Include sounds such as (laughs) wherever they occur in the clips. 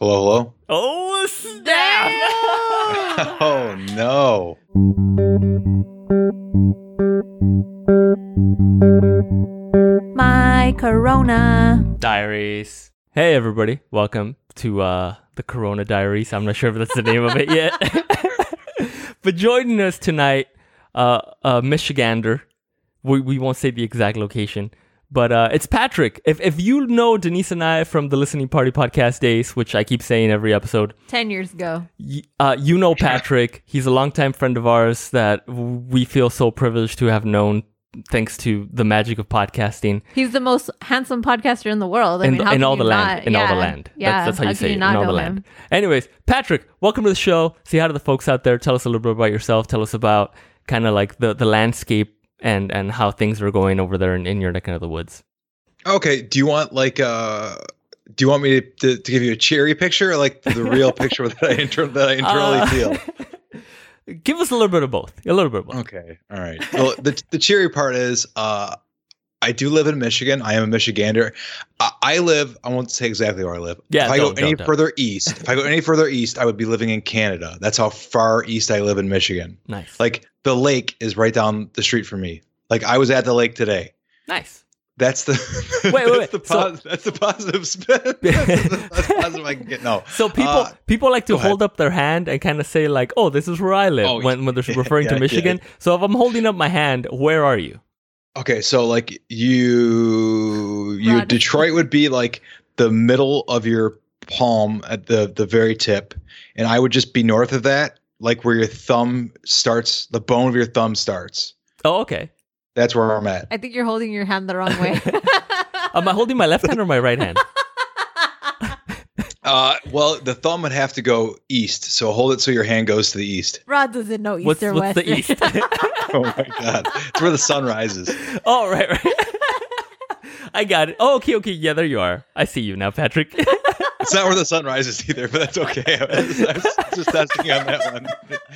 Hello, hello. Oh snap! (laughs) Oh no. My Corona. Diaries. Hey everybody, welcome to uh the Corona Diaries. I'm not sure if that's the name of it yet. (laughs) but joining us tonight, uh, uh Michigander. We we won't say the exact location, but uh, it's Patrick. If if you know Denise and I from the Listening Party podcast days, which I keep saying every episode, 10 years ago. y- uh, you know Patrick. He's a longtime friend of ours that we feel so privileged to have known thanks to the magic of podcasting He's the most handsome podcaster in the world. I in, mean, how in all you the land. not- In all the land. Yeah, That's, that's how you can say it. in all the land. him? Anyways, Patrick, welcome to the show. Say hi to the folks out there. Tell us a little bit about yourself. Tell us about kind of like the, the landscape and, and how things are going over there in, in your neck of the woods. Okay. Do you want like uh do you want me to, to, to give you a cheery picture or like the real (laughs) picture that I inter- that I internally Uh, feel? (laughs) Give us a little bit of both. A little bit of both. Okay. All right. Well, the the cheery part is uh I do live in Michigan. I am a Michigander. I, I live. I won't say exactly where I live. Yeah, If I go any further east, if I go any further east, I would be living in Canada. That's how far east I live in Michigan. Nice. Like the lake is right down the street from me. Like I was at the lake today. nice. That's the Wait, wait, that's wait. The So- that's the positive spin. (laughs) that's the that's positive I can get. No. So people Uh, people like to go ahead. hold up their hand and kind of say like, "Oh, this is where I live," Oh, when when they're (laughs) referring yeah, to yeah. Michigan. So if I'm holding up my hand, where are you? Okay, so like you you Rod. Detroit would be like the middle of your palm at the the very tip, and I would just be north of that, like where your thumb starts, the bone of your thumb starts. Oh, okay. That's where I'm at. I think you're holding your hand the wrong way. (laughs) Am I holding my left hand or my right hand? (laughs) Uh, well, the thumb would have to go east, so hold it so your hand goes to the east. Rod doesn't know east What's or what's west. the east? (laughs) Oh my god, it's where the sun rises. oh, right, right. I got it. Oh, okay, okay. Yeah, there you are. I see you now, Patrick. It's not where the sun rises either, but that's okay. I was, (laughs) I was just testing on that one.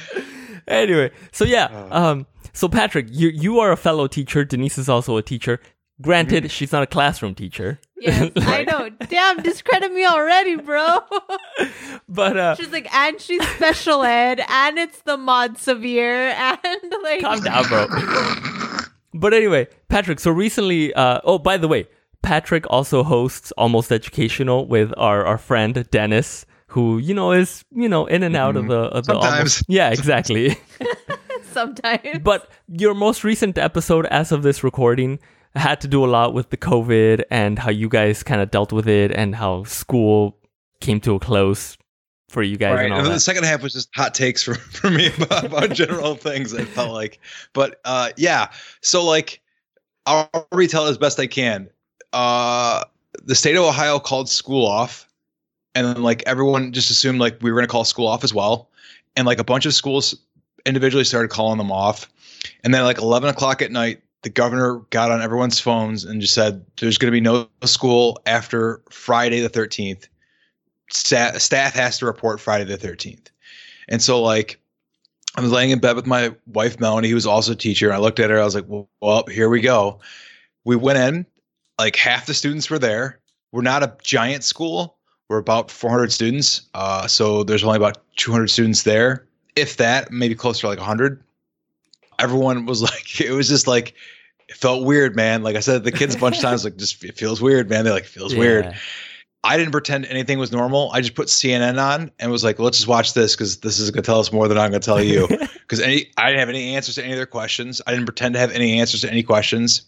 (laughs) anyway, so yeah, Oh. um, so Patrick, you you are a fellow teacher. Denise is also a teacher. Granted, she's not a classroom teacher. yes, (laughs) I know. Damn, discredit me already, bro. But uh, she's like, and she's special ed, and it's the mod severe, and like, calm down, bro. but anyway, Patrick. So recently, uh, oh, by the way, Patrick also hosts Almost Educational with our our friend Dennis, who you know is you know in and out of the of the Mm-hmm. Sometimes. almost. Yeah, exactly. (laughs) sometimes. but your most recent episode, as of this recording, had to do a lot with the COVID and how you guys kind of dealt with it and how school came to a close for you guys Right. and all And the second half was just hot takes for, (laughs) for me about, about (laughs) general things. I felt like, but uh, yeah. So like, I'll retell as best I can. Uh, the state of Ohio called school off, and like everyone just assumed like we were going to call school off as well, and like a bunch of schools individually started calling them off, and then like eleven o'clock at night, the governor got on everyone's phones and just said there's going to be no school after Friday the thirteenth staff, staff has to report Friday the 13th. And so like I was laying in bed with my wife Melanie, who was also a teacher. And I looked at her, I was like, well, well, here we go. We went in, like half the students were there. We're not a giant school. We're about 400 students. Uh, so there's only about 200 students there. If that, maybe closer to like 100. Everyone was (laughs) like, it was just like, it felt weird, man. Like I said, the kids a bunch of times, like, just it feels weird, man. They're like, it feels weird. I didn't pretend anything was normal. I just put CNN on and was like, let's just watch this because this is going to tell us more than I'm going to tell you. (laughs) Because any, I didn't have any answers to any of their questions. I didn't pretend to have any answers to any questions.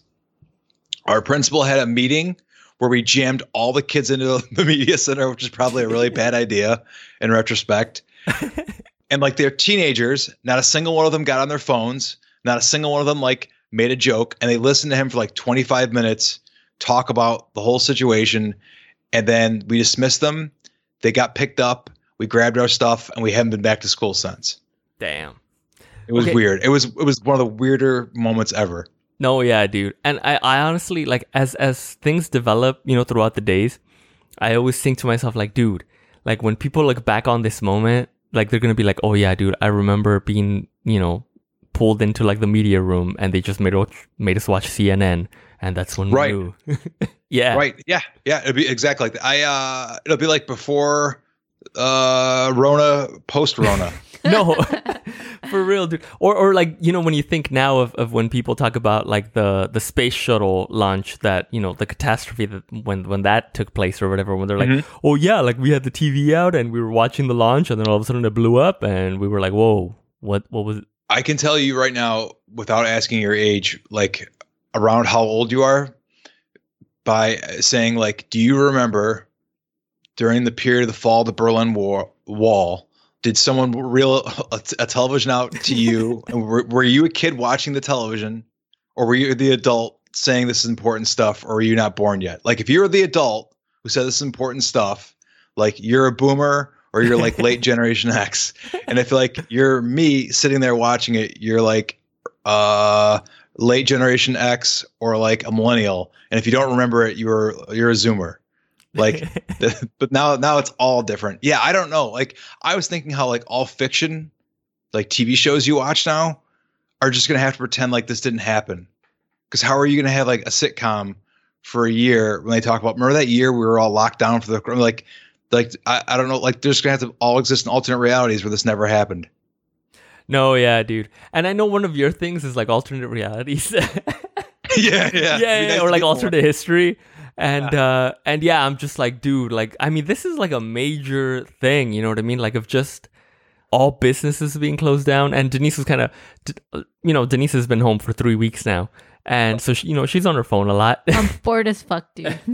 Our principal had a meeting where we jammed all the kids into the (laughs) media center, which is probably a really bad idea in retrospect. (laughs) and like they're teenagers, not a single one of them got on their phones. Not a single one of them like made a joke, and they listened to him for like 25 minutes talk about the whole situation and then we dismissed them. They got picked up. We grabbed our stuff, and we haven't been back to school since. Damn. It was Okay. weird. It was it was one of the weirder moments ever. No, yeah, dude. And I, I honestly like as as things develop, you know, throughout the days, I always think to myself like, dude, like when people look back on this moment, like they're gonna be like, oh yeah, dude, I remember being, you know, pulled into like the media room and they just made us made us watch CNN, and that's when Right. we knew. (laughs) yeah. Right? Yeah, yeah. It'll be exactly like that. I uh, it'll be like before uh, Rona post Rona. (laughs) (laughs) no, (laughs) for real, dude. Or, or like you know, when you think now of, of when people talk about like the the space shuttle launch, that you know the catastrophe that when when that took place or whatever, when they're like, Mhm. oh yeah, like we had the TV out and we were watching the launch, and then all of a sudden it blew up, and we were like, whoa, what what was it? I can tell you right now, without asking your age, like around how old you are, by saying like, do you remember during the period of the fall of the Berlin War, Wall? Did someone reel a, a television out to you? (laughs) and were, were you a kid watching the television, or were you the adult saying this is important stuff, or are you not born yet? Like, if you're the adult who said this is important stuff, like you're a boomer or you're like late (laughs) Generation X, and I feel like you're me sitting there watching it. You're like uh, late Generation X or like a millennial, and if you don't remember it, you're you're a Zoomer. Like, (laughs) but now now it's all different. Yeah, I don't know. Like I was thinking how like all fiction, like TV shows you watch now, are just gonna have to pretend like this didn't happen. Because how are you gonna have like a sitcom for a year when they talk about remember that year we were all locked down for the like like I, I don't know like there's gonna have to all exist in alternate realities where this never happened. No, yeah, dude. And I know one of your things is like alternate realities. (laughs) (laughs) yeah, yeah, yeah, yeah, guys or like get more. alternate history. And uh and yeah, I'm just like, dude, like I mean, this is like a major thing, you know what I mean? Like of just all businesses being closed down and Denise was kind of you know, Denise has been home for 3 weeks now. And so she, you know, she's on her phone a lot. (laughs) I'm (laughs) bored as fuck, dude. (laughs)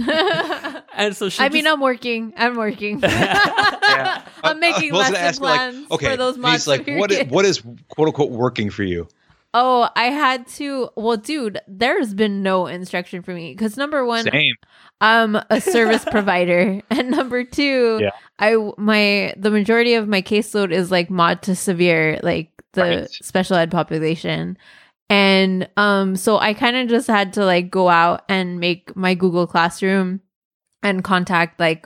and so she I mean, just- I'm working. I'm working. Yeah. I'm making I lesson gonna plans like, okay, for those Denise, months. like what is, what is quote unquote working for you? Oh, I had to. Well, dude, there's been no instruction for me because number one, Same. I'm a service (laughs) provider, (laughs) and number two, Yeah. I my the majority of my caseload is like mod to severe, like the Right. special ed population. And um so I kind of just had to like go out and make my Google Classroom and contact like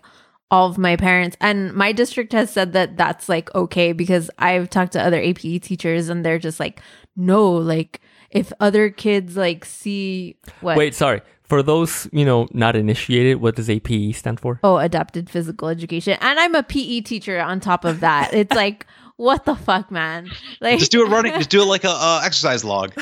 all of my parents and my district has said that that's like okay because I've talked to other APE teachers and they're just like no like if other kids like see what Wait, sorry. For those, you know, not initiated, what does APE stand for? Oh, adapted physical education. And I'm a PE teacher on top of that. It's (laughs) like, what the fuck, man? Like Just do a running. Just do it like a (laughs) uh, exercise log.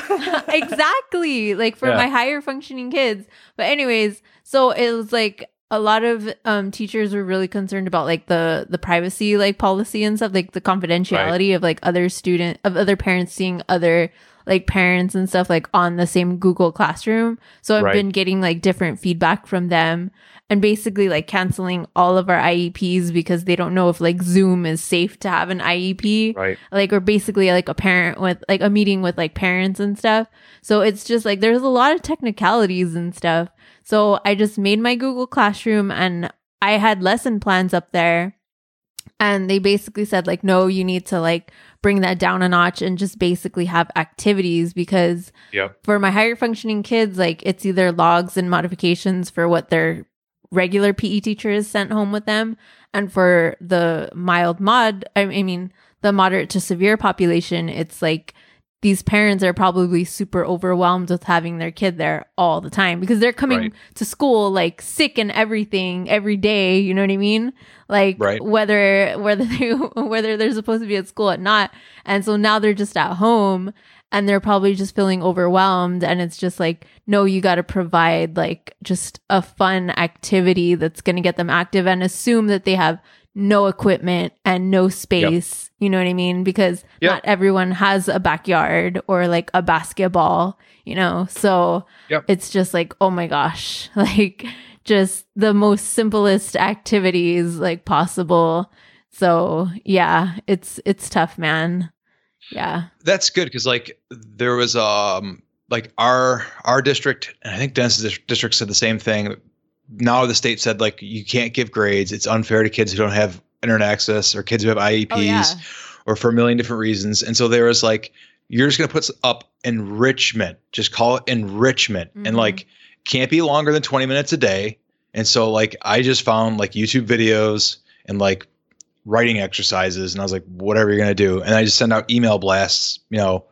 exactly. Like for Yeah. my higher functioning kids. But anyways, so it was like a lot of um teachers were really concerned about like the the privacy like policy and stuff, like the confidentiality of like other student of other parents seeing other like parents and stuff like on the same Google Classroom. So I've Right. been getting like different feedback from them and basically like canceling all of our IEPs because they don't know if like Zoom is safe to have an IEP Right. like or basically like a parent with like a meeting with like parents and stuff. So it's just like there's a lot of technicalities and stuff. So I just made my Google Classroom and I had lesson plans up there. And they basically said like no, you need to like bring that down a notch and just basically have activities because Yep. for my higher functioning kids like it's either logs and modifications for what their regular PE teacher is sent home with them and for the mild mod I I mean the moderate to severe population it's like these parents are probably super overwhelmed with having their kid there all the time because they're coming Right. to school like sick and everything every day you know what i mean like Right. whether (laughs) whether they whether they're supposed to be at school or not and so now they're just at home and they're probably just feeling overwhelmed and it's just like no you got to provide like just a fun activity that's going to get them active and assume that they have no equipment and no space you know what i mean because Yep. not everyone has a backyard or like a basketball you know so Yep. it's just like oh my gosh (laughs) like just the most simplest activities like possible so yeah it's it's tough man yeah That's good because like there was um like our our district and I think Dennis's district said the same thing. Now the state said like you can't give grades. It's unfair to kids who don't have internet access or kids who have IEPs oh yeah or for a million different reasons. And so there was like, you're just going to put up enrichment, just call it enrichment Mhm. and like can't be longer than 20 minutes a day. And so like, I just found like YouTube videos and like writing exercises and I was like, whatever you're going to do. And I just send out email blasts, you know,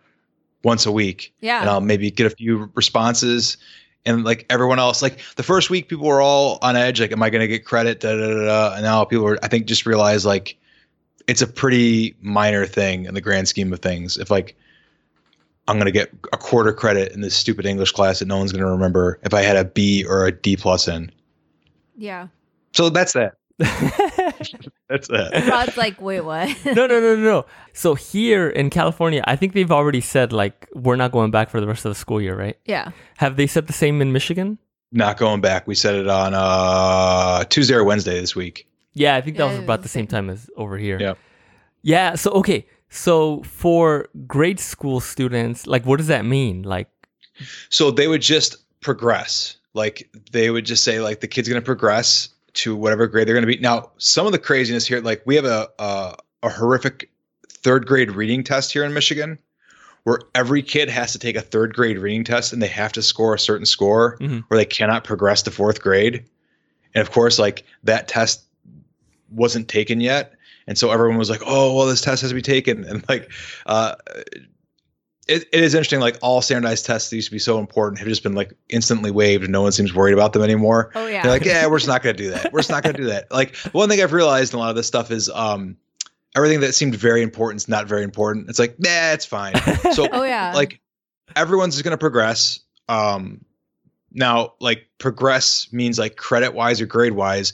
once a week Yeah. and I'll maybe get a few responses. And like everyone else, like the first week, people were all on edge. Like, am I going to get credit? Da, da, da, da. And now people are, I think, just realize like it's a pretty minor thing in the grand scheme of things. If like I'm gonna get a quarter credit in this stupid English class that no one's gonna remember if I had a B or a D plus in. Yeah. So that's that. (laughs) That's that. Rod's like, wait, what? (laughs) no, no, no, no, no. So here in California, I think they've already said like we're not going back for the rest of the school year, right? yeah. Have they said the same in Michigan? Not going back. We said it on uh Tuesday or Wednesday this week. Yeah, I think that Yeah, was about was the the same same. time as over here. Yeah. Yeah. So okay. So for grade school students, like, what does that mean? Like, So they would just progress. Like they would just say like the kid's going to progress to whatever grade they're going to be. Now, some of the craziness here, like we have a, a a horrific third grade reading test here in Michigan, where every kid has to take a third grade reading test and they have to score a certain score, Mhm. or they cannot progress to fourth grade. And of course, like that test wasn't taken yet. And so everyone was like, "Oh, well, this test has to be taken." (laughs) And like, uh, it, it is interesting. Like all standardized tests that used to be so important have just been like instantly waived, and no one seems worried about them anymore. Oh yeah. They're like, "Yeah, we're just not going to do that. We're just not going to do that." Like one thing I've realized in a lot of this stuff is um, everything that seemed very important is not very important. It's like, nah, it's fine. (laughs) So oh yeah. like everyone's going to progress. Um, now, like progress means like credit wise or grade wise,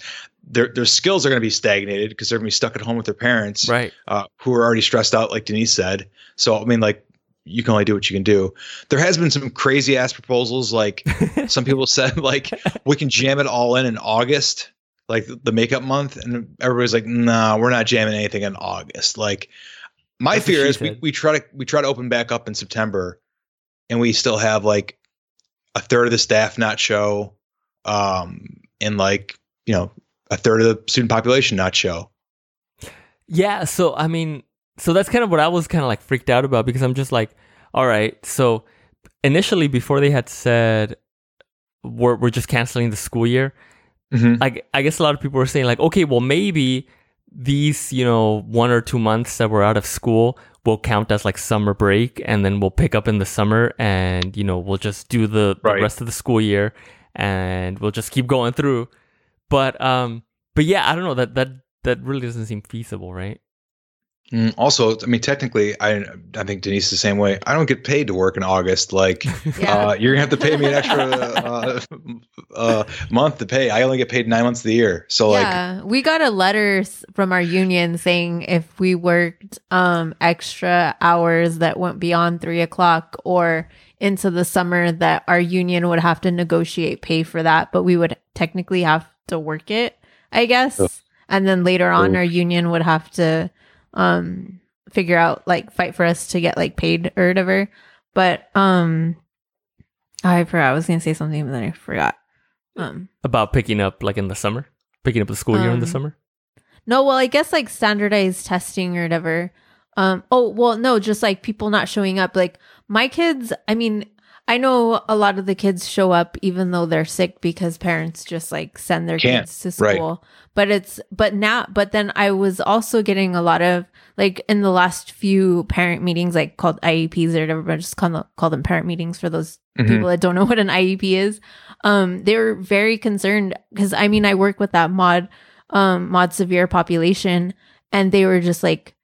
their their skills are going to be stagnated because they're going to be stuck at home with their parents, right? uh, who are already stressed out, like Denise said. So I mean, like you can only do what you can do. There has been some crazy ass proposals, like (laughs) some people said, like we can jam it all in in August, like the makeup month, and everybody's like, nah, we're not jamming anything in August. Like my That's fear is we, we try to we try to open back up in September, and we still have like a third of the staff not show, um, and like you know a third of the student population not show. Yeah, so I mean, so that's kind of what I was kind of like freaked out about because I'm just like, all right, so initially before they had said we're we're just canceling the school year, Mm-hmm. I I guess a lot of people were saying like, okay, well maybe these you know one or two months that we're out of school will count as like summer break, and then we'll pick up in the summer, and you know we'll just do the, the rest of the school year, and we'll just keep going through. But um, but yeah, I don't know that that that really doesn't seem feasible, right? Mm, also, I mean, technically, I I think Denise is the same way. I don't get paid to work in August. Like, (laughs) Yeah. uh, you're gonna have to pay me an extra uh, (laughs) uh, month to pay. I only get paid nine months of the year. So, like, yeah, we got a letter from our union saying if we worked um extra hours that went beyond three o'clock or into the summer, that our union would have to negotiate pay for that, but we would technically have to work it, I guess. Ugh. And then later on, Ugh. our union would have to um figure out like fight for us to get like paid or whatever. But um, I forgot I was gonna say something, but then I forgot. Um. about picking up like in the summer, picking up the school year in the Um, summer. No, well, I guess like standardized testing or whatever. Um, oh, well, no, just like people not showing up. Like my kids, I mean, I know a lot of the kids show up even though they're sick because parents just like send their Can't, kids to right. school. But it's, but now, but then I was also getting a lot of like in the last few parent meetings, like called IEPs or whatever, but just call them, call them parent meetings for those Mhm. people that don't know what an IEP is. Um, they were very concerned because I mean, I work with that mod, um, mod severe population, and they were just like,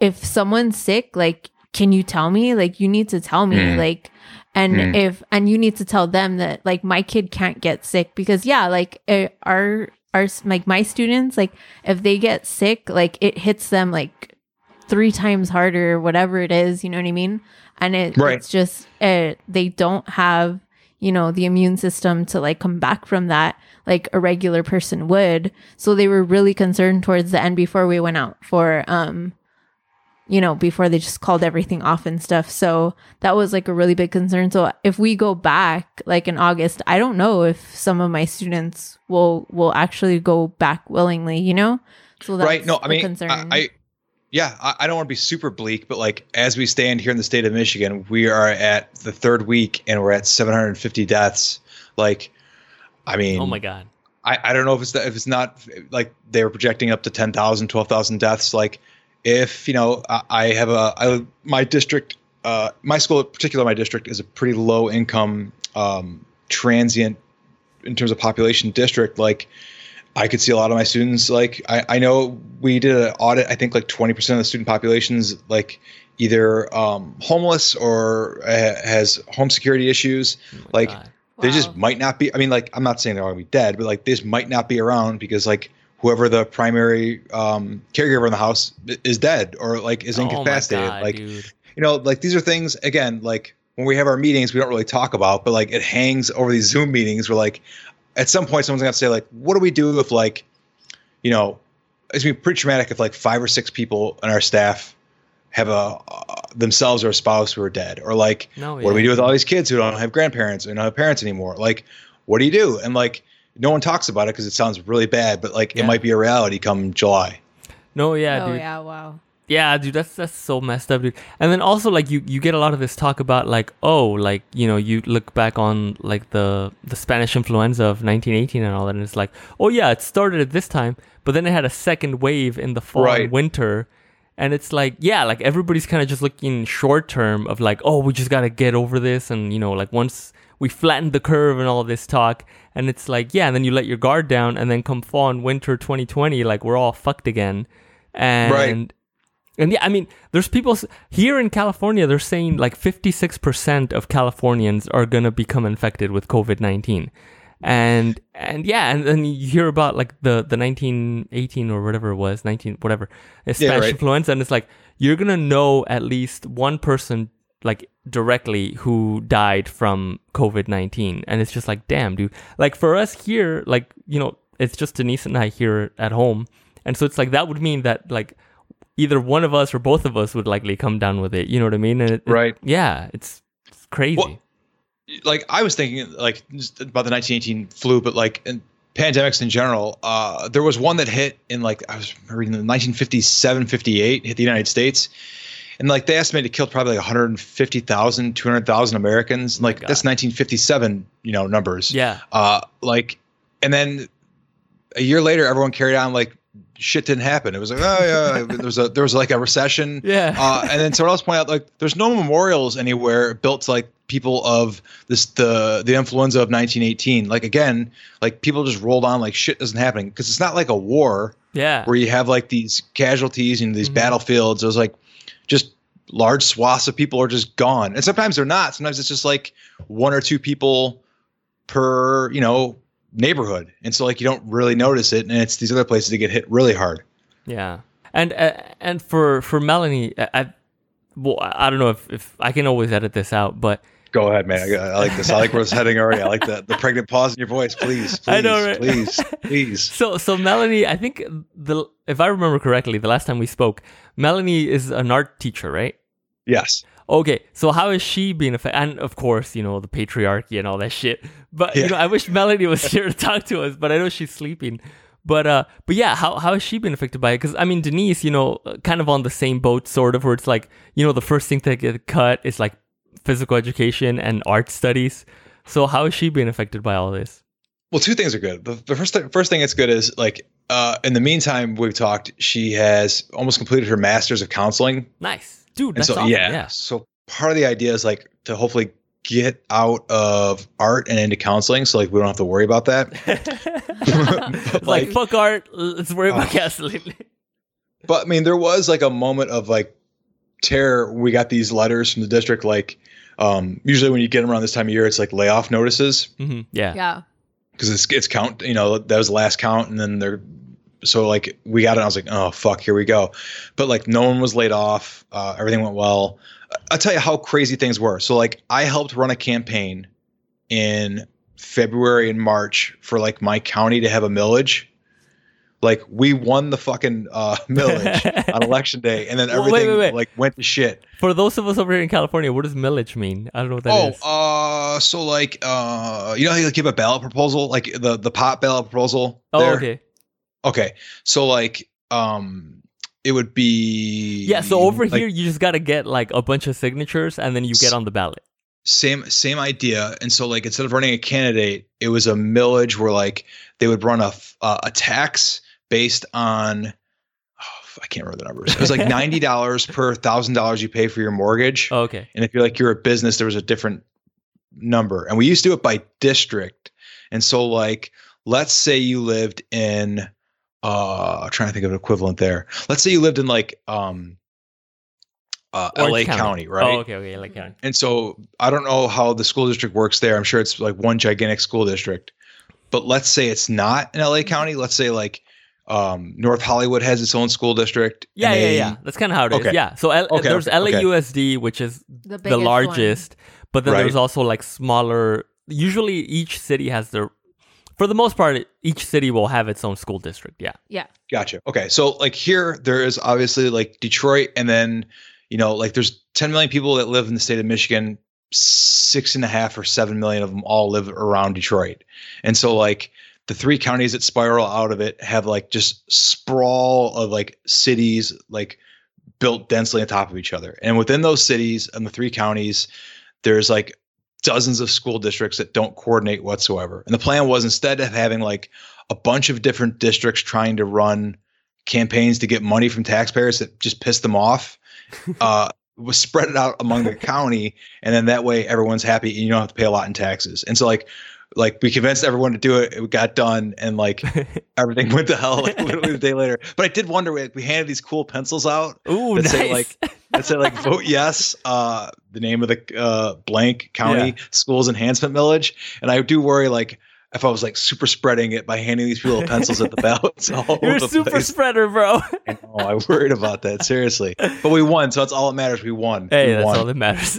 if someone's sick, like, can you tell me? Like, you need to tell me, Mm. like, and Mm. if and you need to tell them that like my kid can't get sick because yeah, like uh, our our like my students, like if they get sick, like it hits them like three times harder, or whatever it is. You know what I mean? And it, Right. it's just uh, they don't have you know the immune system to like come back from that like a regular person would so they were really concerned towards the end before we went out for um you know before they just called everything off and stuff so that was like a really big concern so if we go back like in august i don't know if some of my students will will actually go back willingly you know so that's right? No, I mean, concern. I, I yeah, I, I don't want to be super bleak, but like as we stand here in the state of Michigan, we are at the third week and we're at 750 deaths. Like, I mean, Oh my god. I, I don't know if it's if it's not like they were projecting up to 10,000, 12,000 deaths. Like if, you know, I, I have a, I, my district, uh, my school in particular, my district is a pretty low income, um, transient in terms of population district. Like I could see a lot of my students like I, I know we did an audit. I think like twenty percent of the student populations like either um, homeless or uh, has home security issues. Oh Like, God. They just might not be. I mean, like I'm not saying they're going to be dead, but like they just might not be around because like whoever the primary um, caregiver in the house is dead or like is Oh incapacitated. God, like dude. you know, like these are things again, like when we have our meetings, we don't really talk about, but like it hangs over these Zoom meetings. Where like at some point, someone's gonna say like, what do we do if like, you know, it's gonna be pretty traumatic if like five or six people on our staff have a uh, themselves or a spouse who are dead, or like No, what do we do with all these kids who don't have grandparents or don't have parents anymore? Like, what do you do? And like, no one talks about it because it sounds really bad, but like Yeah. it might be a reality come July. No, yeah, oh dude. yeah, wow. Yeah, dude, that's that's so messed up, dude. And then also like you you get a lot of this talk about like oh like you know you look back on like the the Spanish influenza of 1918 and all that, and it's like oh yeah it started at this time, but then it had a second wave in the fall Right. and winter, and it's like yeah like everybody's kind of just looking short term of like oh we just gotta get over this and you know like once we flattened the curve and all this talk, and it's like yeah, and then you let your guard down, and then come fall and winter 2020 like we're all fucked again, and. Right. And yeah, I mean, there's people here in California, they're saying like 56% of Californians are going to become infected with COVID 19. And, and yeah, and then you hear about like the, the 1918 or whatever it was, 19, whatever, Spanish right. influenza. And it's like, you're going to know at least one person like directly who died from COVID 19. And it's just like, damn, dude. Like for us here, like, you know, it's just Denise and I here at home. And so it's like, that would mean that like, either one of us or both of us would likely come down with it. You know what I mean? And it, it- Right. yeah, it's, it's crazy. Well, like I was thinking like about the 1918 flu, but like in pandemics in general, uh, there was one that hit in like I was reading the 1957, 58 hit the United States. And like they estimated it killed probably like 150,000, 200,000 Americans. And, like God. that's 1957, you know, numbers. yeah. Uh, like, and then a year later, everyone carried on like shit didn't happen. It was like, oh yeah, (laughs) there was a there was like a recession. Yeah. Uh, and then someone else pointed out like there's no memorials anywhere built to like people of this the the influenza of 1918. Like again, like people just rolled on like shit isn't happening because it's not like a war yeah. where you have like these casualties and these Mhm. battlefields. It was like just large swaths of people are just gone, and sometimes they're not. Sometimes it's just like one or two people per you know neighborhood, and so like you don't really notice it, and it's these other places that get hit really hard. Yeah. And, uh, and for, for Melanie, I, I, well, I don't know if, if I can always edit this out, but Go ahead, man. I, I like this. I like where it's heading already. I like the, the pregnant pause in your voice. Please, please, (laughs) I know, right? please, please. (laughs) so, so Melanie, I think the, if I remember correctly, the last time we spoke, Melanie is an art teacher, right? Yes. Okay, so how is she being affected? And of course, you know the patriarchy and all that shit. But you know, I wish Melanie was (laughs) here to talk to us, but I know she's sleeping. But uh, but yeah, how how has she been affected by it? Because I mean, Denise, you know, kind of on the same boat, sort of, where it's like, you know, the first thing to get cut is like physical education and art studies. So how is she being affected by all this? Well, two things are good. The, the first thing, first thing that's good is like uh, in the meantime we've talked. She has almost completed her master's of counseling, Nice, dude. and That's so awesome. yeah, yeah. So part of the idea is like to hopefully get out of art and into counseling, so like we don't have to worry about that. (laughs) (laughs) Like, like- fuck art. Let's worry about Oh. gasoline. But I mean, there was like a moment of like terror. We got these letters from the district, like um, usually when you get them around this time of year, it's like layoff notices hmm Yeah. Yeah. because it's it's count. You know, that was the last count, and then they're so like we got it. And I was like, oh fuck, here we go. But like no one was laid off. Uh, everything went well. I'll tell you how crazy things were. So like I helped run a campaign in February and March for like my county to have a millage. Like we won the fucking uh, (laughs) millage on election day, and then everything wait, wait, wait. like went to shit. For those of us over here in California, what does millage mean? I don't know what that is. oh, uh, so like uh, you know how you give a ballot proposal, like the the pot ballot proposal. oh, there? okay. Okay. So like um it would be Yeah, so over like, here you just got to get like a bunch of signatures and then you get on the ballot. same same idea and so like instead of running a candidate it was a millage where like they would run a uh, a tax based on oh, I can't remember the numbers. It was like (laughs) $90 per $1000 you pay for your mortgage. Oh, okay. And if you're like you're a business there was a different number. And we used to do it by district. And so like let's say you lived in uh I'm trying to think of an equivalent there. Let's say you lived in like um uh, LA Orange County. right? Oh, okay, okay, LA County. And so I don't know how the school district works there. I'm sure it's like one gigantic school district. But let's say it's not in LA County. Let's say like um, North Hollywood has its own school district. Yeah, and yeah, they- yeah. That's kind of how it is. Okay. Yeah. So L- Okay, there's okay, okay. LAUSD, which is The, the biggest largest, but then Right. there's also like smaller. Usually, each city has their. For the most part, each city will have its own school district. Yeah. Yeah. Gotcha. Okay. So like here, there is obviously like Detroit, and then you know like there's 10 million people that live in the state of Michigan. Six and a half or seven million of them all live around Detroit, and so like the three counties that spiral out of it have like just sprawl of like cities like built densely on top of each other, and within those cities and the three counties, there's like dozens of school districts that don't coordinate whatsoever. And the plan was instead of having like a bunch of different districts trying to run campaigns to get money from taxpayers that just pissed them off, (laughs) uh, was spread it out among the county, and then that way everyone's happy and you don't have to pay a lot in taxes. And so like like we convinced everyone to do it, it got done, and like (laughs) everything went to hell like (laughs) literally the day later. But I did wonder we, we handed these cool pencils out Ooh, that nice. say (laughs) like that say like vote yes, uh, the name of the uh, blank county schools enhancement millage, and I do worry like if I was like super spreading it by handing these people pencils at the ballots all You're a super place. spreader, bro. I know, I worried about that seriously, but we won, so that's all that matters. We won. hey, we that's won. all that matters.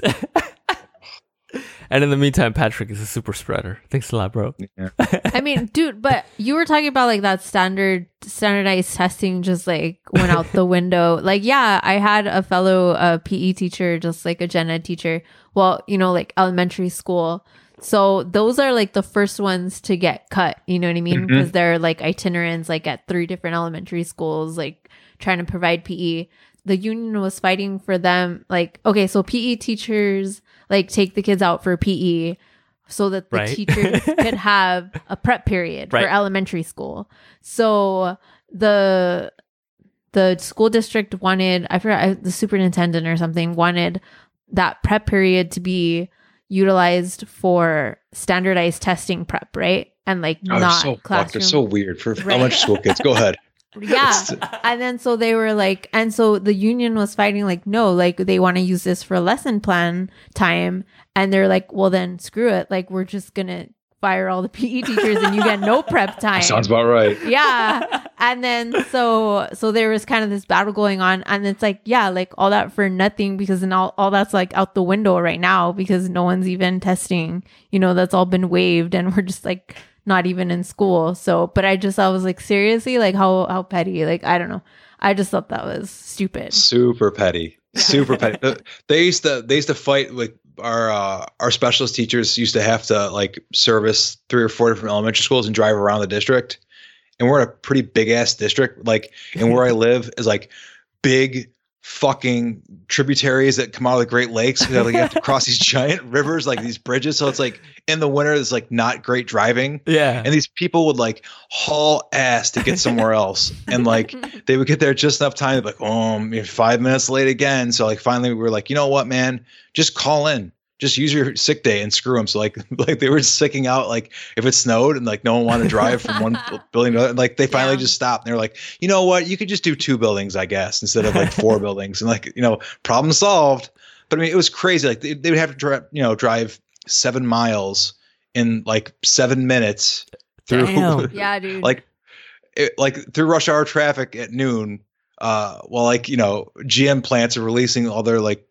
And in the meantime, Patrick is a super spreader. Thanks a lot, bro. Yeah. (laughs) I mean, dude, but you were talking about like that standard standardized testing just like went out the window. Like, yeah, I had a fellow uh, PE teacher, just like a gen ed teacher. Well, you know, like elementary school. So those are like the first ones to get cut. You know what I mean? Because they're like itinerants, like at three different elementary schools, like trying to provide PE. The union was fighting for them. Like, okay, so PE teachers like take the kids out for PE so that the Right. teachers (laughs) could have a prep period Right. for elementary school. So the the school district wanted I forgot I- the superintendent or something wanted that prep period to be utilized for standardized testing prep, right? And like Oh, not so classroom. They're so weird for Right. elementary school kids. Go ahead. Yeah. and then so they were like, and so the union was fighting like, no, like they want to use this for lesson plan time, and they're like, well then screw it, like we're just gonna fire all the (laughs) PE teachers and you get no prep (laughs) time. Sounds about right. yeah and then so so there was kind of this battle going on and it's like yeah like all that for nothing because now all that's like out the window right now because no one's even testing you know that's all been waived and we're just like not even in school. So but i just i was like seriously? Like how how petty? Like i don't know. I just thought that was stupid. Super petty. Super petty. (laughs) They used to they used to fight like our uh, our specialist teachers used to have to like service three or four different elementary schools and drive around the district. And we're in a pretty big ass district. Like and where i (laughs) live is like big fucking tributaries that come out of the great lakes you, know, like, you have to cross these (laughs) giant rivers like these bridges. So it's like in the winter it's like not great driving. Yeah. and these people would like haul ass to get somewhere (laughs) else. And like they would get there just enough time like oh five minutes late again. So like finally we were like you know what man? Just call in just use your sick day and screw them so like (laughs) like they were sicking out like if it snowed and like no one wanted to drive from one (laughs) building to another like they finally Yeah. just stopped. And they're like you know what? You could just do two buildings i guess instead of like four (laughs) buildings. And like you know problem solved. But i mean it was crazy. Like they, they would have to drive you know drive seven miles in like seven minutes through yeah dude. like it, like through rush hour traffic at noon uh while like you know gm plants are releasing all their like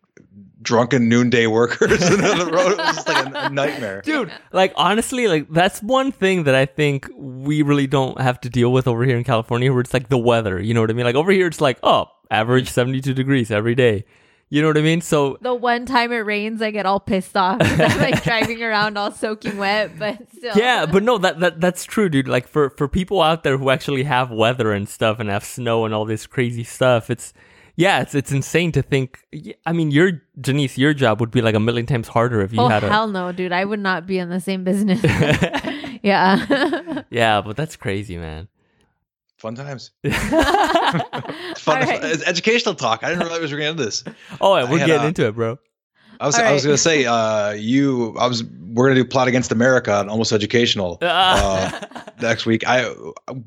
drunken noonday workers (laughs) into the road it was just like a, a (laughs) nightmare Dude, like honestly, like that's one thing that I think we really don't have to deal with over here in California where it's like the weather, you know what I mean? Like over here it's like, oh, average 72 degrees every day. You know what I mean? So the one time it rains, I get all pissed off. (laughs) I'm like driving around all soaking wet, but still. yeah, but no, that, that that's true, dude. Like for for people out there who actually have weather and stuff and have snow and all this crazy stuff, it's yeah, it's it's insane to think. I mean, your Janice, your job would be like a million times harder if you oh had a hell no, dude! I would not be in the same business. (laughs) yeah. yeah, but that's crazy, man. fun times it's (laughs) fun All right. it's educational talk i didn't realize we were getting into this Oh, yeah, we're had getting a- into it, bro. I was All I was gonna say uh you I was we're gonna do plot against America on almost educational (laughs) uh, next week. I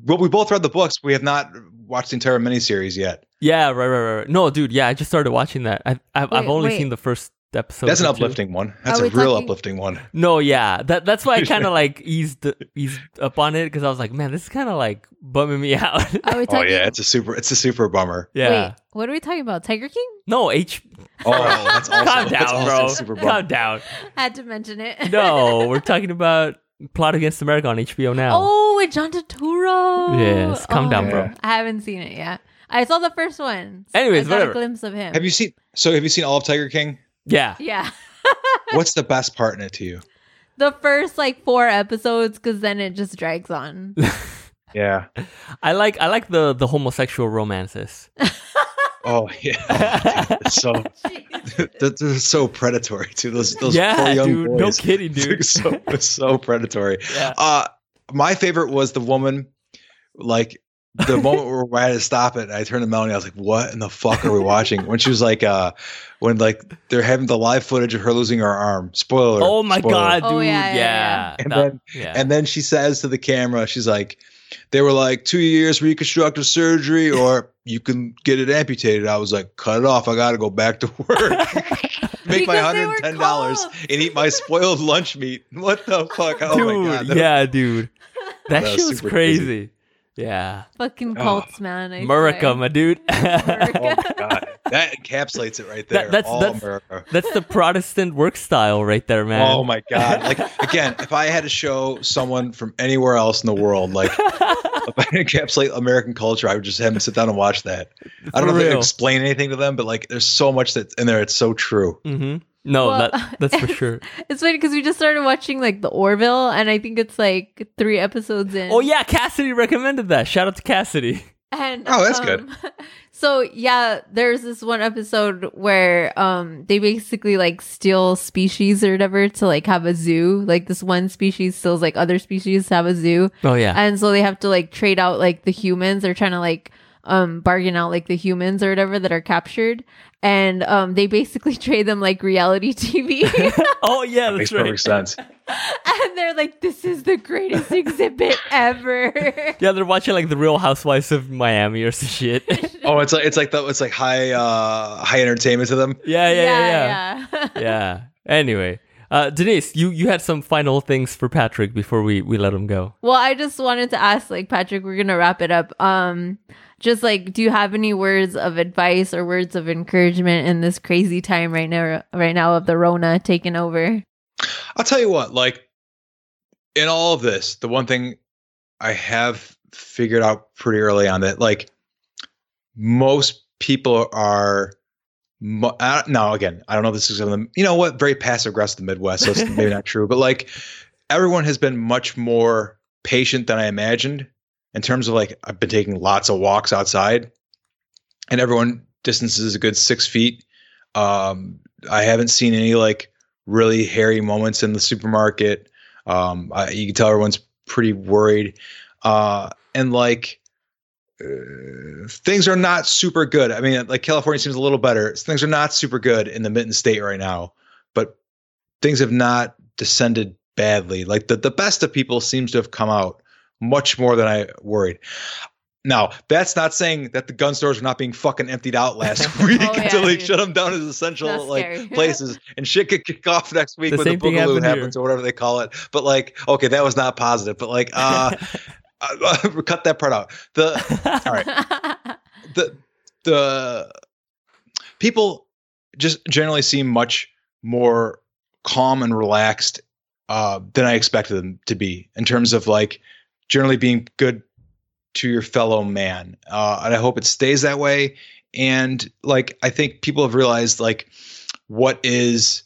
well we both read the books. We have not watched the entire miniseries yet. yeah, right, right, right, right. No, dude, yeah, I just started watching that. I, I've, I've only wait. seen the first episode. That's an or two. uplifting one. That's Are a real talking- uplifting one. No, yeah, that that's why I kind of (laughs) like eased eased up on it because I was like, man, this is kind of like bumming me (laughs) out. Are we Oh yeah, it's a super it's a super bummer. yeah, Wait, what are we talking about? Tiger King? no, H. Oh, that's (laughs) also Calm down, also bro. super Calm bummer. down. Had to mention it. No, we're talking about Plot Against America on HBO now. Oh, with John Turturro. Yes, calm down, bro. Oh, I haven't seen it yet. I saw the first one. Anyways, I got whatever. a glimpse of him. Have you seen so have you seen all of Tiger King? Yeah, Yeah. (laughs) What's the best part in it to you? the first like four episodes, because then it just drags on. (laughs) Yeah. I like I like the the homosexual romances. (laughs) Oh (laughs) yeah. So (laughs) they're, they're so predatory too. Those those poor yeah, young dude, no boys. kidding, They're (laughs) dude. so so predatory. Yeah. Uh my favorite was the woman, like the moment where I had to stop it. I turned to Melanie. I was like, "What in the fuck are we watching?" When she was like, "Uh, when like they're having the live footage of her losing her arm." Spoiler. Oh my spoiler. god, dude! Oh, yeah, yeah, yeah, And That- then- yeah. And then she says to the camera, "She's like." They were like two years reconstructive surgery, (laughs) or you can get it amputated. I was like, cut it off. I got to go back to work. (laughs) Make my $110 they were and eat my spoiled lunch meat. What the fuck? Oh dude, my god! that- yeah, dude, (laughs) that, That was shit was crazy. crazy. Yeah, Fucking Oh. cults, man. I America, swear. my dude. (laughs) America. Oh my god, that encapsulates it right there. That- that's- All that's- America. That's the Protestant work style right there, man. Oh my god! Like again, if I had to show someone from anywhere else in the world, like if I encapsulate American culture, I would just have them sit down and watch that. I don't know For if I real. explain anything to them, but like, there's so much that's in there. It's so true. hmm No, Well, that that's for (laughs) sure. It's funny because we just started watching like the Orville, and I think it's like three episodes in. Oh yeah, Cassidy recommended that. Shout out to Cassidy. And Oh, that's good. (laughs) So yeah, there's this one episode where um they basically like steal species or whatever to like have a zoo. Like this one species steals like other species to have a zoo. Oh yeah. And so they have to like trade out like the humans. They're trying to like um bargain out like the humans or whatever that are captured. And um they basically (laughs) trade them like reality (laughs) TV. (laughs) oh yeah, that Makes that's right. perfect sense. and they're like, This is the greatest exhibit ever. Yeah, they're watching like the Real Housewives of Miami or some shit. Oh, it's like it's like the, it's like high uh high entertainment to them. yeah, yeah, yeah, yeah. yeah. yeah. Anyway, uh, Denise, you you had some final things for Patrick before we we let him go. Well, I just wanted to ask, like, Patrick, we're gonna wrap it up. Um, just like, do you have any words of advice or words of encouragement in this crazy time right now? Right now of the Rona taking over. I'll tell you what, like in all of this, the one thing I have figured out pretty early on that like most people are mo- I, now again, I don't know if this is gonna you know what, very passive aggressive the Midwest, so it's (laughs) maybe not true, but like everyone has been much more patient than I imagined in terms of like I've been taking lots of walks outside and everyone distances a good six feet. Um, I haven't seen any like really hairy moments in the supermarket. Um, I, you can tell everyone's pretty worried. Uh, and like, uh, things are not super good. I mean, like California seems a little better. Things are not super good in the Mitten State right now, but things have not descended badly. Like the, the best of people seems to have come out much more than I worried. Now, that's not saying that the gun stores are not being fucking emptied out last (laughs) week Oh, yeah, until they dude. shut them down as essential like (laughs) places, and shit could kick off next week The when the same thing boogaloo happened happens or whatever they call it. But like, okay, that was not positive. But like, uh, uh (laughs) cut that part out. The all right the the people just generally seem much more calm and relaxed uh, than I expected them to be in terms of like generally being good to your fellow man. Uh, and I hope it stays that way. And like I think people have realized like what is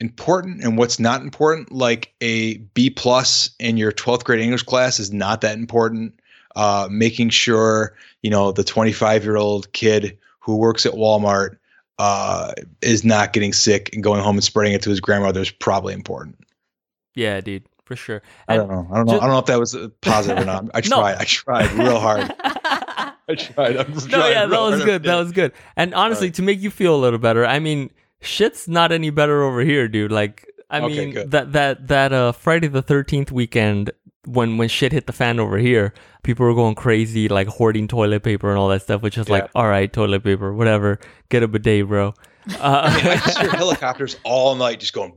important and what's not important. Like a B plus in your 12th grade English class is not that important. Uh, making sure you know the 25 year old kid who works at Walmart uh, is not getting sick and going home and spreading it to his grandmother is probably important. yeah, dude, for sure. I don't know. I don't know. Just- I don't know if that was positive or not. (laughs) I No. tried. I tried real hard. (laughs) I tried. I'm no, trying yeah, that was good. That was good. And honestly, right. to make you feel a little better, I mean, shit's not any better over here, dude. Like, I Okay, mean, good. that that that uh Friday the Thirteenth weekend when when shit hit the fan over here, people were going crazy, like hoarding toilet paper and all that stuff. Which is like, all right, toilet paper, whatever. Get a bidet, bro. (laughs) Uh, I just hear helicopters all night just going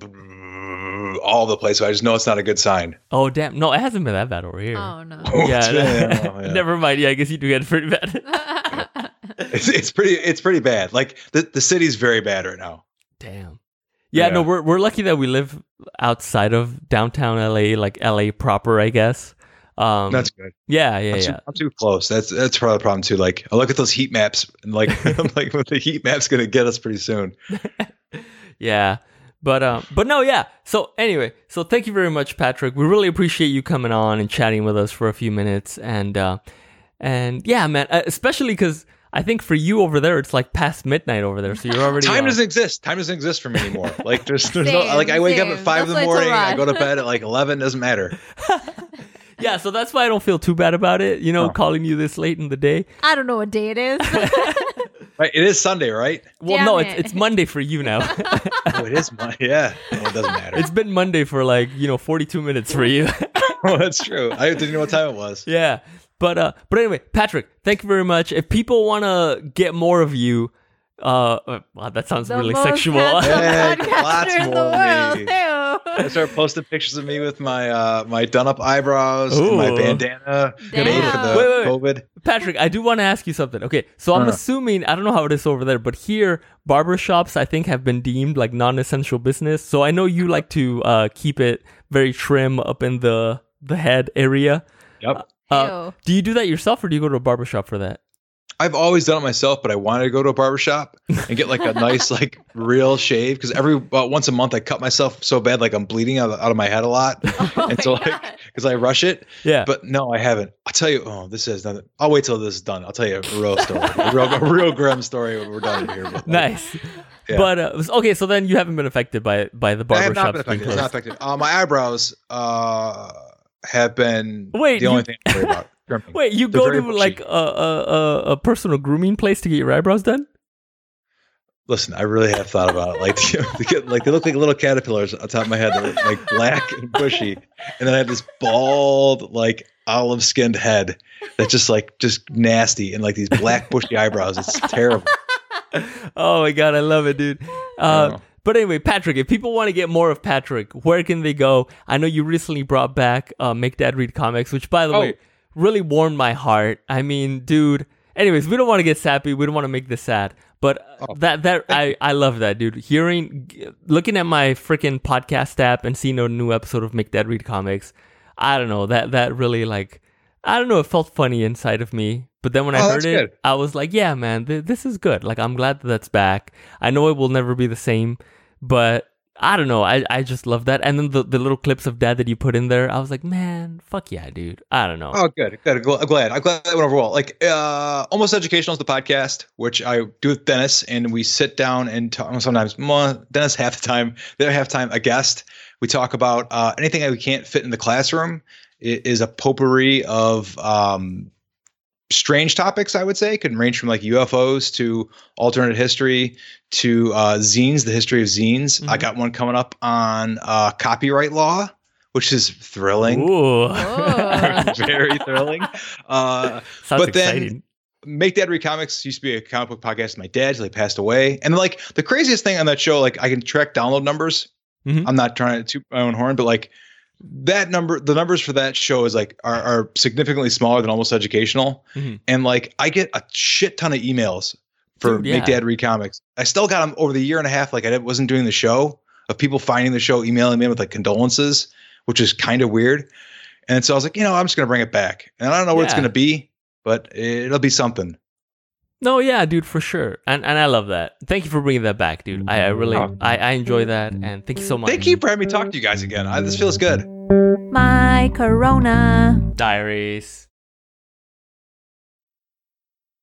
all the place. So I just know it's not a good sign. oh damn, no, it hasn't been that bad over here. Oh no. (laughs) yeah, yeah, (laughs) yeah. never mind. Yeah, I guess you do get pretty bad. (laughs) It's, it's pretty it's pretty bad. Like the, the city's very bad right now. Damn. Yeah, no, we're we're lucky that we live outside of downtown LA, like LA proper, I guess. Um, That's good. yeah, yeah, I'm, yeah. too, I'm too close. That's that's part of the problem too. Like I look at those heat maps and like I'm like what the heat map's gonna get us pretty soon. Yeah. But um but no, yeah. So anyway, so thank you very much, Patrick. We really appreciate you coming on and chatting with us for a few minutes and uh and yeah, man, uh, especially cuz I think for you over there it's like past midnight over there. So you're already Time uh, doesn't exist. Time doesn't exist for me anymore. (laughs) Like there's there's no like I wake up at same. five in the why it's a morning. I go to bed at like eleven. Doesn't matter. (laughs) Yeah, so that's why I don't feel too bad about it, you know, Oh. calling you this late in the day. I don't know what day it is. (laughs) Right? It is Sunday, right? Well, Damn no, it. it's it's Monday for you now. (laughs) Oh, it is. Monday. yeah. Well, it doesn't matter. it's been Monday for like, you know, 42 minutes for you. (laughs) oh, that's true. I didn't know what time it was. Yeah. But uh but anyway, Patrick, thank you very much. If people want to get more of you, uh uh, wow, that sounds The really most sexual. Hey, lots in the more world. me. Ew. I started posting pictures of me with my uh my done up eyebrows and my bandana Damn. made for the Wait, wait, wait. COVID. Patrick, I do want to ask you something. Okay, so I'm Uh. assuming I don't know how it is over there, but here barbershops I think have been deemed like non-essential business. So I know you like to uh keep it very trim up in the the head area. Yep. Uh, do you do that yourself or do you go to a barbershop for that? I've always done it myself, but I wanted to go to a barber shop and get like a nice, (laughs) like real shave because every about once a month I cut myself so bad like I'm bleeding out of, out of my head a lot, (laughs) Oh and so like God. because I rush it. Yeah. But no, I haven't. I'll tell you. Oh, this is nothing. I'll wait till this is done. I'll tell you a real story, a real, a real grim story when we're done here. But, like, nice. Yeah. But uh, okay, so then you haven't been affected by by the I have not been affected. It's not affected. Uh, my eyebrows uh, have been Wait, the you- only thing I worry about. Trimming. Wait, you They're go to bushy. like a, a a a personal grooming place to get your eyebrows done? Listen, I really have thought about it. Like, (laughs) they get, like they look like little caterpillars on top of my head. They're like black and bushy, and then I have this bald, like olive skinned head that's just like just nasty, and like these black bushy eyebrows. It's terrible. (laughs) Oh my god, I love it, dude. Uh. But anyway, Patrick, if people want to get more of Patrick, where can they go? I know you recently brought back uh, Make Dad Read Comics, which, by the Oh. way, really warmed my heart. I mean, dude. Anyways, we don't want to get sappy. We don't want to make this sad. But uh, Oh. that that I I love that, dude. Hearing, looking at my freaking podcast app and seeing a new episode of Make Dad Read Comics, I don't know that that really like I don't know. It felt funny inside of me. But then when I Oh, heard it, good. I was like, yeah, man, th- this is good. Like, I'm glad that that's back. I know it will never be the same, but I don't know. I, I just love that. And then the, the little clips of dad that you put in there, I was like, man, fuck yeah, dude. I don't know. Oh, good, good. I'm glad. I'm glad that went over well. Like, uh, almost educational is the podcast, which I do with Dennis, and we sit down and talk. Sometimes Dennis (laughs) half the time, the other half time a guest. We talk about uh, anything that we can't fit in the classroom. It is a potpourri of um, strange topics. I would say can range from like UFOs to alternate history to uh, zines, the history of zines. I Mhm. got one coming up on uh, copyright law, which is thrilling Ooh. (laughs) Very thrilling. Uh, (laughs) Sounds but then- Make Dad Read Comics used to be a comic book podcast my dad till he passed away. And like the craziest thing on that show, like I can track download numbers. Mhm. I'm not trying to toot my own horn, but like that number, the numbers for that show is like are, are significantly smaller than almost educational. Mhm. And like I get a shit ton of emails for Dude, Make. Dad Read Comics. I still got them over the year and a half. Like I wasn't doing the show of people finding the show, emailing me with like condolences, which is kind of weird. And so I was like, you know, I'm just gonna bring it back. And I don't know what it's gonna be, but it'll be something. No, yeah, dude, for sure. And and I love that. Thank you for bringing that back, dude. I, I mm-hmm. really, Oh. I, I enjoy that. And thank you so much. Thank you for having me talk to you guys again. I, this feels good. My corona. Diaries.